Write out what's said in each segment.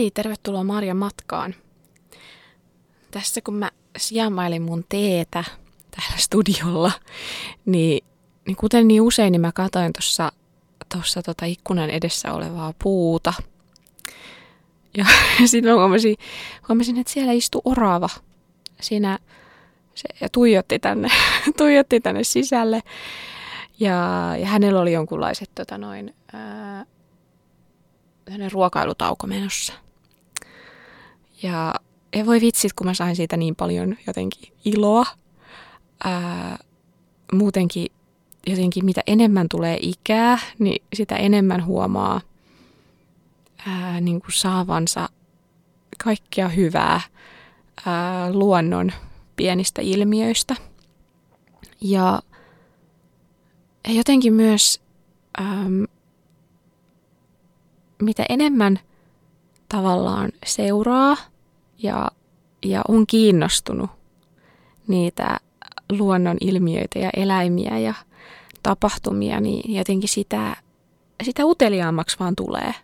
Hei, tervetuloa Marjan matkaan. Tässä kun mä sijamailin mun teetä täällä studiolla, niin, niin kuten niin usein, niin mä katsoin tuossa tossa tota ikkunan edessä olevaa puuta. Ja sitten mä huomasin, huomasin, että siellä istui orava. Siinä se, ja tuijotti tänne, tuijotti tänne sisälle. Ja, ja hänellä oli jonkunlaiset tota noin, ää, ruokailutauko menossa. Ja ei voi vitsit, kun mä sain siitä niin paljon jotenkin iloa. Ää, muutenkin jotenkin mitä enemmän tulee ikää, niin sitä enemmän huomaa ää, niin kuin saavansa kaikkea hyvää ää, luonnon pienistä ilmiöistä. Ja jotenkin myös, äm, mitä enemmän tavallaan seuraa ja, ja on kiinnostunut niitä luonnon ilmiöitä ja eläimiä ja tapahtumia, niin jotenkin sitä, sitä uteliaammaksi vaan tulee.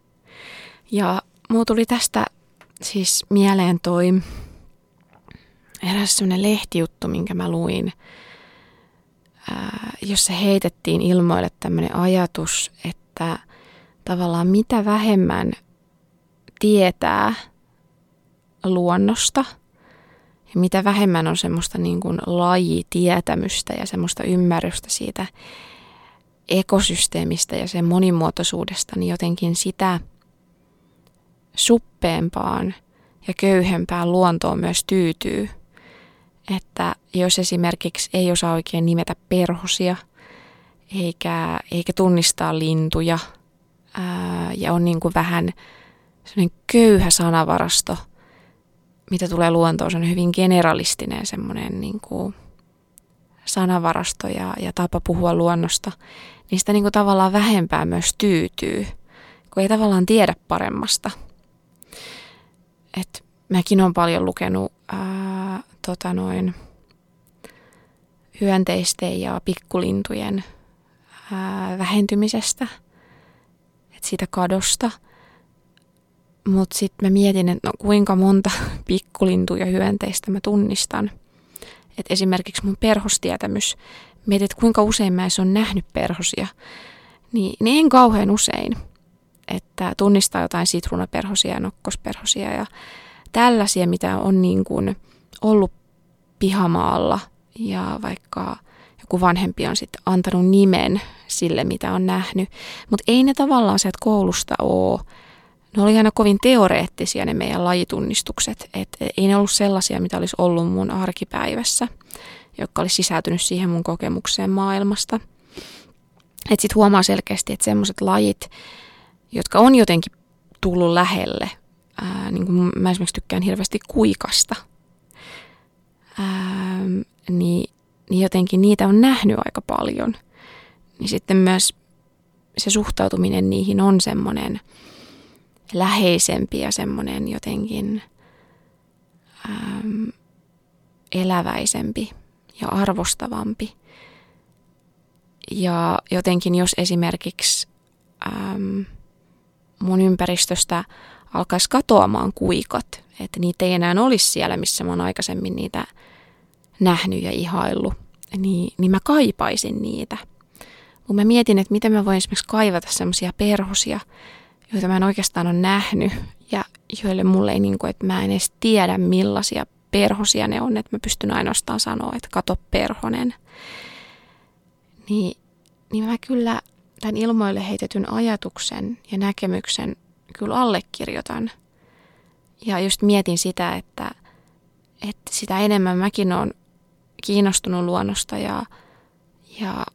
Ja mulla tuli tästä siis mieleen toi eräs sellainen lehtijuttu, minkä mä luin, jossa heitettiin ilmoille tämmöinen ajatus, että tavallaan mitä vähemmän tietää luonnosta. Ja mitä vähemmän on semmoista niin kuin lajitietämystä ja semmoista ymmärrystä siitä ekosysteemistä ja sen monimuotoisuudesta, niin jotenkin sitä suppeempaan ja köyhempään luontoon myös tyytyy – että jos esimerkiksi ei osaa oikein nimetä perhosia, eikä, eikä tunnistaa lintuja, ää, ja on niin kuin vähän sellainen köyhä sanavarasto, mitä tulee luontoon, se on hyvin generalistinen semmoinen niin kuin sanavarasto ja, ja tapa puhua luonnosta, niin sitä niin kuin tavallaan vähempää myös tyytyy, kun ei tavallaan tiedä paremmasta. Et mäkin olen paljon lukenut ää, tota noin, hyönteisten ja pikkulintujen ää, vähentymisestä, että siitä kadosta. Mutta sitten mä mietin, että no kuinka monta pikkulintuja hyönteistä mä tunnistan. Et esimerkiksi mun perhostietämys, mietit, että kuinka usein mä en nähnyt perhosia, niin, niin en kauhean usein. Että tunnistaa jotain sitruunaperhosia ja nokkosperhosia ja tällaisia, mitä on niin kuin ollut pihamaalla ja vaikka joku vanhempi on sitten antanut nimen sille, mitä on nähnyt. Mutta ei ne tavallaan sieltä koulusta ole. Ne oli aina kovin teoreettisia ne meidän lajitunnistukset. Et ei ne ollut sellaisia, mitä olisi ollut mun arkipäivässä, jotka olisi sisältynyt siihen mun kokemukseen maailmasta. Että sitten huomaa selkeästi, että semmoiset lajit, jotka on jotenkin tullut lähelle, ää, niin kuin mä esimerkiksi tykkään hirveästi kuikasta – ää, niin, niin jotenkin niitä on nähnyt aika paljon. Niin sitten myös se suhtautuminen niihin on semmoinen läheisempi ja semmoinen jotenkin äm, eläväisempi ja arvostavampi. Ja jotenkin jos esimerkiksi äm, mun ympäristöstä alkaisi katoamaan kuikat, että niitä ei enää olisi siellä, missä mä oon aikaisemmin niitä nähnyt ja ihaillut, niin, niin mä kaipaisin niitä. Kun mä mietin, että miten mä voin esimerkiksi kaivata semmoisia perhosia, joita mä en oikeastaan ole nähnyt ja joille mulle ei, niin kuin, että mä en edes tiedä millaisia perhosia ne on, että mä pystyn ainoastaan sanoa, että kato perhonen. Niin, niin mä kyllä tämän ilmoille heitetyn ajatuksen ja näkemyksen kyllä allekirjoitan. Ja just mietin sitä, että, että sitä enemmän mäkin olen kiinnostunut luonnosta ja, ja,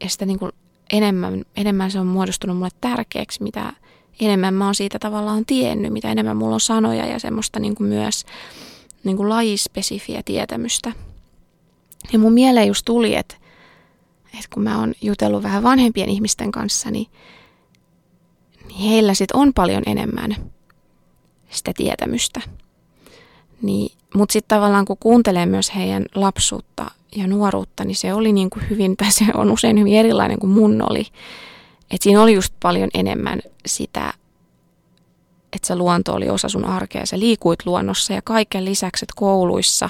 ja sitä niin kuin enemmän, enemmän se on muodostunut mulle tärkeäksi, mitä enemmän mä oon siitä tavallaan tiennyt, mitä enemmän mulla on sanoja ja semmoista niin kuin myös niin kuin lajispesifiä tietämystä. Ja mun mieleen just tuli, että, että kun mä oon jutellut vähän vanhempien ihmisten kanssa, niin, niin heillä sit on paljon enemmän sitä tietämystä. Niin mutta sitten tavallaan kun kuuntelee myös heidän lapsuutta ja nuoruutta, niin se oli niin kuin hyvin, tai se on usein hyvin erilainen kuin mun oli. Että siinä oli just paljon enemmän sitä että se luonto oli osa sun arkea. Sä liikuit luonnossa ja kaiken lisäksi, että kouluissa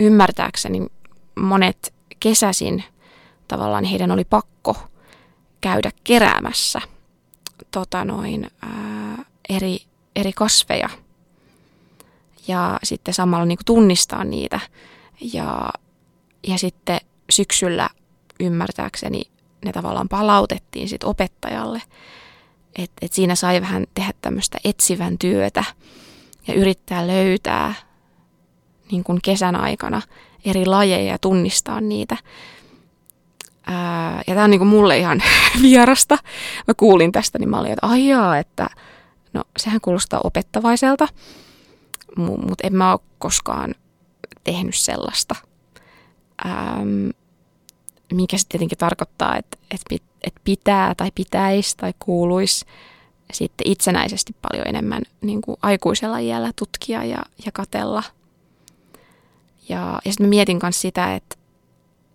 ymmärtääkseni monet kesäsin tavallaan heidän oli pakko käydä keräämässä tota noin, ää, eri, eri kasveja ja sitten samalla niin kuin tunnistaa niitä. Ja, ja sitten syksyllä ymmärtääkseni ne tavallaan palautettiin sit opettajalle. Että et siinä sai vähän tehdä tämmöistä etsivän työtä ja yrittää löytää niin kuin kesän aikana eri lajeja ja tunnistaa niitä. Ää, ja tämä on niin mulle ihan vierasta. Mä kuulin tästä, niin mä olin, että aijaa, että no sehän kuulostaa opettavaiselta, mutta en mä ole koskaan tehnyt sellaista. Ähm, mikä sitten tietenkin tarkoittaa, että, että, että pitää tai pitäisi tai kuuluisi sitten itsenäisesti paljon enemmän niin kuin aikuisella iällä tutkia ja, ja katella. Ja, ja sitten mietin myös sitä, että,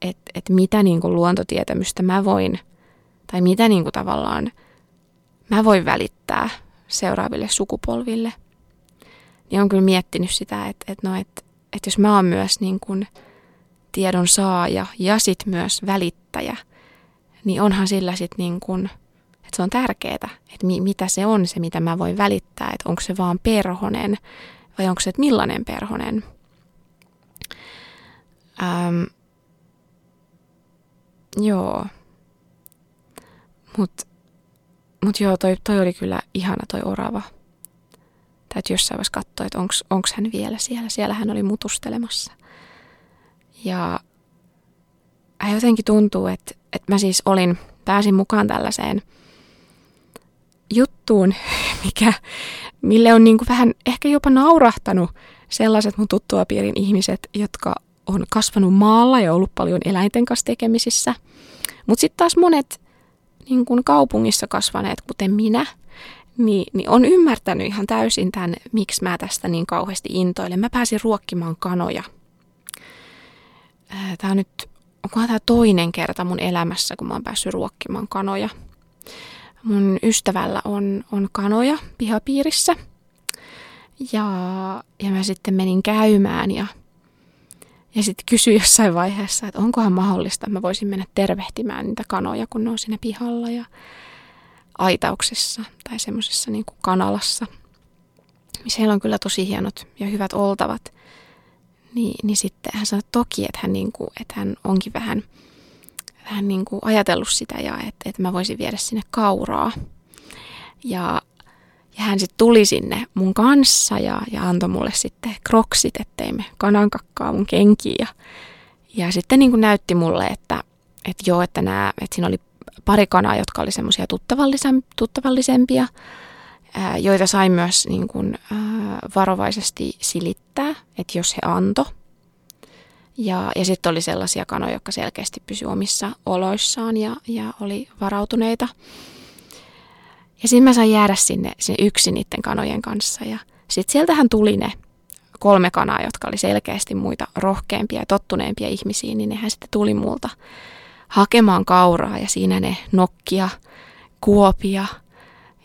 että, että mitä niin kuin luontotietämystä mä voin, tai mitä niin kuin tavallaan mä voin välittää seuraaville sukupolville. Niin on kyllä miettinyt sitä, että, että, no, että, että jos mä oon myös niin kuin tiedon saaja ja sitten myös välittäjä, niin onhan sillä sitten niin kuin, että se on tärkeää, että mi, mitä se on se, mitä mä voin välittää, että onko se vaan perhonen vai onko se, että millainen perhonen. Ähm, joo. Mutta mut joo, toi, toi oli kyllä ihana toi orava. Täytyy jossain vaiheessa katsoa, että onko hän vielä siellä. Siellä hän oli mutustelemassa. Ja jotenkin tuntuu, että, että mä siis olin, pääsin mukaan tällaiseen juttuun, mikä, mille on niin kuin vähän ehkä jopa naurahtanut sellaiset mun tuttuapiirin ihmiset, jotka on kasvanut maalla ja ollut paljon eläinten kanssa tekemisissä. Mutta sitten taas monet niin kuin kaupungissa kasvaneet, kuten minä, niin, niin on ymmärtänyt ihan täysin tämän, miksi mä tästä niin kauheasti intoilen. Mä pääsin ruokkimaan kanoja – tämä on nyt, onkohan tämä toinen kerta mun elämässä, kun mä oon päässyt ruokkimaan kanoja. Mun ystävällä on, on kanoja pihapiirissä. Ja, ja mä sitten menin käymään ja, ja sitten kysyin jossain vaiheessa, että onkohan mahdollista, että mä voisin mennä tervehtimään niitä kanoja, kun ne on siinä pihalla ja aitauksessa tai semmoisessa niin kanalassa. Siellä on kyllä tosi hienot ja hyvät oltavat. Niin, niin sitten hän sanoi toki, että hän, niin kuin, että hän onkin vähän, vähän niin kuin ajatellut sitä ja että, että mä voisin viedä sinne kauraa. Ja, ja hän sitten tuli sinne mun kanssa ja, ja antoi mulle sitten kroksit, ettei me kanankakkaa mun kenkiin. Ja, ja sitten niin kuin näytti mulle, että, että joo, että, nämä, että siinä oli pari kanaa, jotka oli semmoisia tuttavallisempia joita sai myös niin kuin, varovaisesti silittää, että jos he anto. Ja, ja sitten oli sellaisia kanoja, jotka selkeästi pysy omissa oloissaan ja, ja oli varautuneita. Ja sitten mä sain jäädä sinne, sinne yksin niiden kanojen kanssa. Ja sitten sieltähän tuli ne kolme kanaa, jotka oli selkeästi muita rohkeampia ja tottuneempia ihmisiä, niin nehän sitten tuli multa hakemaan kauraa ja siinä ne nokkia, kuopia –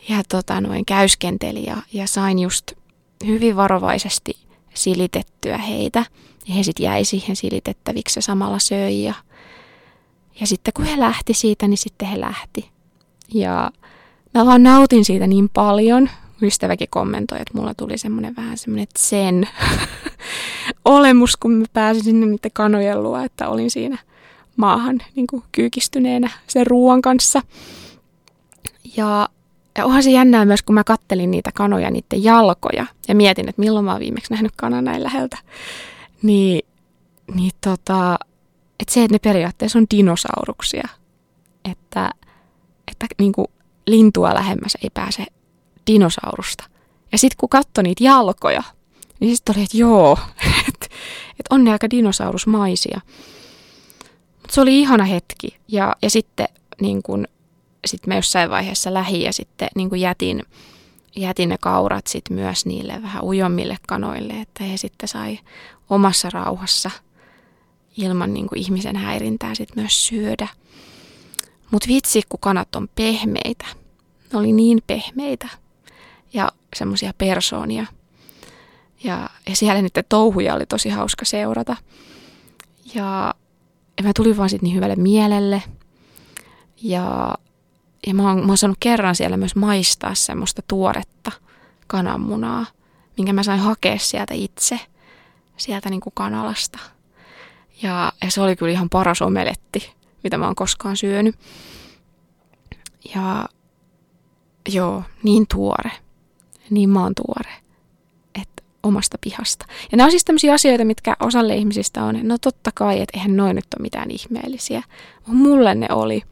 ja tota, noin käyskenteli ja, ja sain just hyvin varovaisesti silitettyä heitä. Ja he sitten jäi siihen silitettäviksi ja samalla söi. Ja, ja sitten kun he lähti siitä, niin sitten he lähti. Ja mä vaan nautin siitä niin paljon. Ystäväkin kommentoi, että mulla tuli semmoinen vähän semmoinen sen olemus, kun mä pääsin sinne niiden kanojen luo, että olin siinä maahan niin kuin kyykistyneenä sen ruoan kanssa. Ja ja onhan se jännää myös, kun mä kattelin niitä kanoja, niiden jalkoja, ja mietin, että milloin mä oon viimeksi nähnyt kanan näin läheltä. Niin, niin tota, että se, että ne periaatteessa on dinosauruksia. Että, että niin kuin lintua lähemmäs ei pääse dinosaurusta. Ja sitten kun katsoi niitä jalkoja, niin sitten oli, että joo, että, että on ne aika dinosaurusmaisia. Mutta se oli ihana hetki. Ja, ja sitten niin kun sitten mä jossain vaiheessa lähi ja sitten niin kuin jätin, jätin ne kaurat sit myös niille vähän ujommille kanoille, että he sitten sai omassa rauhassa ilman niin kuin ihmisen häirintää sit myös syödä. Mutta vitsi, kun kanat on pehmeitä. Ne oli niin pehmeitä. ja semmoisia persoonia. Ja, ja siellä niiden touhuja oli tosi hauska seurata. Ja, ja mä tulin vaan sitten niin hyvälle mielelle. Ja, ja mä oon, mä oon saanut kerran siellä myös maistaa semmoista tuoretta kananmunaa, minkä mä sain hakea sieltä itse, sieltä niin kuin kanalasta. Ja, ja se oli kyllä ihan paras omeletti, mitä mä oon koskaan syönyt. Ja joo, niin tuore, niin maan tuore, että omasta pihasta. Ja nämä on siis tämmöisiä asioita, mitkä osalle ihmisistä on, no totta kai, että eihän noin nyt ole mitään ihmeellisiä. Mulle ne oli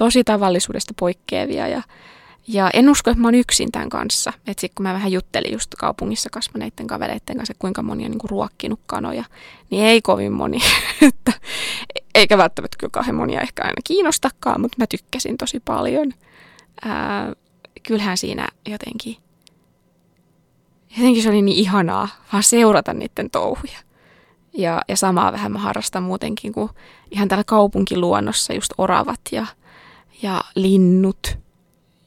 tosi tavallisuudesta poikkeavia ja, ja en usko, että mä oon yksin tämän kanssa. Että sitten kun mä vähän juttelin just kaupungissa kasvaneiden kavereiden kanssa, että kuinka moni on niinku ruokkinut kanoja, niin ei kovin moni. että, eikä välttämättä kyllä kauhean monia ehkä aina kiinnostakaan, mutta mä tykkäsin tosi paljon. Ää, kyllähän siinä jotenkin, jotenkin se oli niin ihanaa vaan seurata niiden touhuja. Ja, ja samaa vähän mä harrastan muutenkin kuin ihan täällä kaupunkiluonnossa just oravat ja, ja linnut.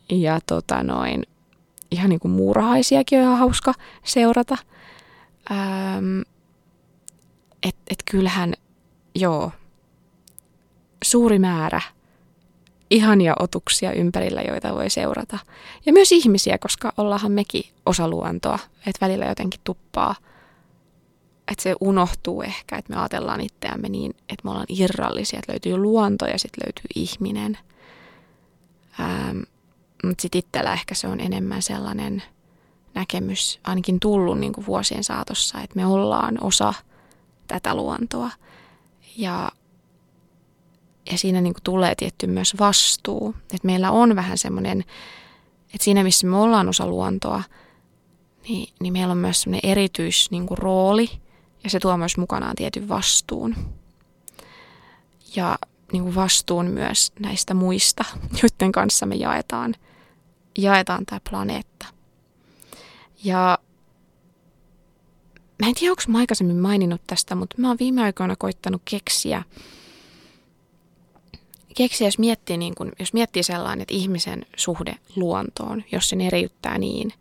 Ja tota noin, ihan niin kuin muurahaisiakin on ihan hauska seurata. Ähm, et, et kyllähän, joo, suuri määrä ihania otuksia ympärillä, joita voi seurata. Ja myös ihmisiä, koska ollaanhan mekin osa luontoa, että välillä jotenkin tuppaa, että se unohtuu ehkä, että me ajatellaan itseämme niin, että me ollaan irrallisia, että löytyy luonto ja sitten löytyy ihminen. Ähm, mutta sitten itsellä ehkä se on enemmän sellainen näkemys, ainakin tullut niin kuin vuosien saatossa, että me ollaan osa tätä luontoa. Ja ja siinä niin kuin tulee tietty myös vastuu. Että meillä on vähän semmoinen, että siinä missä me ollaan osa luontoa, niin, niin meillä on myös semmoinen erityis niin kuin rooli ja se tuo myös mukanaan tietyn vastuun. Ja niin kuin vastuun myös näistä muista, joiden kanssa me jaetaan, jaetaan tämä planeetta. Ja mä en tiedä, onko mä aikaisemmin maininnut tästä, mutta mä oon viime aikoina koittanut keksiä keksiä, jos miettii, niin kun, jos miettii sellainen, että ihmisen suhde luontoon, jos sen eriyttää niin,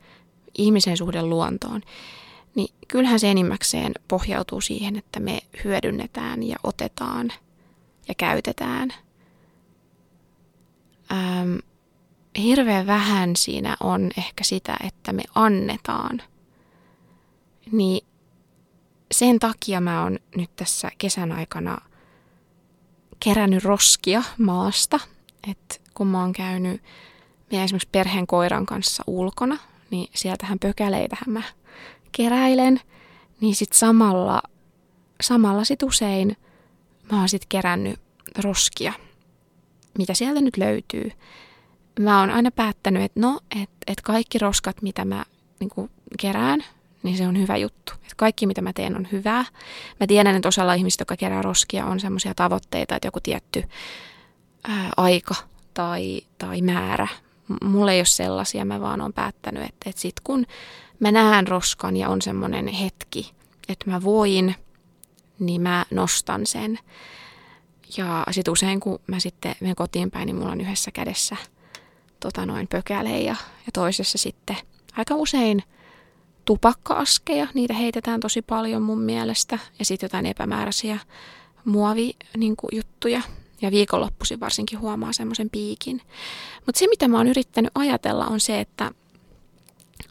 ihmisen suhde luontoon, niin kyllähän se enimmäkseen pohjautuu siihen, että me hyödynnetään ja otetaan ja käytetään. Ähm, hirveän vähän siinä on ehkä sitä, että me annetaan. Niin sen takia mä oon nyt tässä kesän aikana – kerännyt roskia maasta. että kun mä oon käynyt meidän esimerkiksi perheen koiran kanssa ulkona, niin sieltähän pökäleitähän mä keräilen. Niin sit samalla, samalla sit usein mä oon sit kerännyt roskia, mitä sieltä nyt löytyy. Mä oon aina päättänyt, että no, että et kaikki roskat, mitä mä niin kerään, niin se on hyvä juttu. Että kaikki, mitä mä teen, on hyvää. Mä tiedän, että osalla ihmistä, jotka kerää roskia, on semmoisia tavoitteita, että joku tietty ää, aika tai, tai määrä. Mulla ei ole sellaisia, mä vaan oon päättänyt, että, että sit kun mä näen roskan ja on semmoinen hetki, että mä voin, niin mä nostan sen. Ja sitten usein, kun mä sitten menen kotiin päin, niin mulla on yhdessä kädessä tota noin pökäle ja, ja toisessa sitten aika usein – tupakka-askeja, niitä heitetään tosi paljon mun mielestä, ja sitten jotain epämääräisiä muovijuttuja. Ja viikonloppuisin varsinkin huomaa semmoisen piikin. Mutta se, mitä mä oon yrittänyt ajatella, on se, että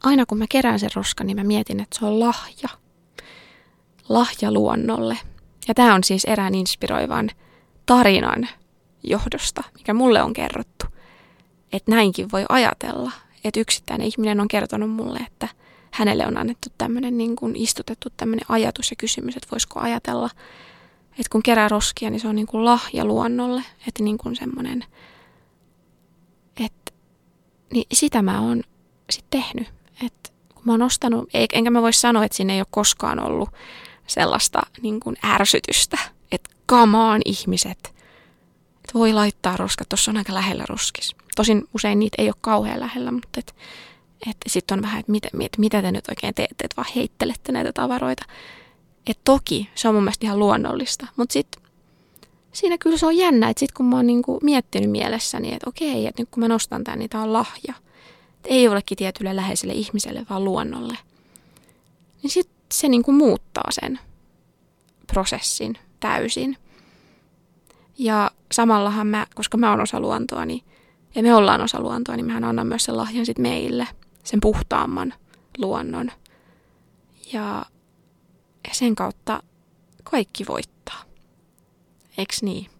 aina kun mä kerään sen roskan, niin mä mietin, että se on lahja. Lahja luonnolle. Ja tämä on siis erään inspiroivan tarinan johdosta, mikä mulle on kerrottu. Että näinkin voi ajatella. Että yksittäinen ihminen on kertonut mulle, että – hänelle on annettu tämmöinen niin kuin istutettu tämmöinen ajatus ja kysymys, että voisiko ajatella, että kun kerää roskia, niin se on niin kuin lahja luonnolle, että niin kuin semmoinen, että niin sitä mä oon sitten tehnyt, että kun mä oon ostanut, enkä mä voi sanoa, että siinä ei ole koskaan ollut sellaista niin kuin ärsytystä, että kamaan ihmiset, että voi laittaa roskat, tuossa on aika lähellä roskis. Tosin usein niitä ei ole kauhean lähellä, mutta et että sitten on vähän, että mitä, että mitä te nyt oikein teette, että vaan heittelette näitä tavaroita. Että toki se on mun mielestä ihan luonnollista, mutta sitten siinä kyllä se on jännä, että sitten kun mä oon niinku miettinyt mielessäni, että okei, että nyt kun mä nostan tämän, niin tämä on lahja. ei jollekin tietylle läheiselle ihmiselle, vaan luonnolle, niin sitten se niin kuin muuttaa sen prosessin täysin. Ja samallahan mä, koska mä oon osa luontoa, niin, ja me ollaan osa luontoa, niin mähän annan myös sen lahjan sit meille, sen puhtaamman luonnon. Ja, sen kautta kaikki voittaa. Eks niin?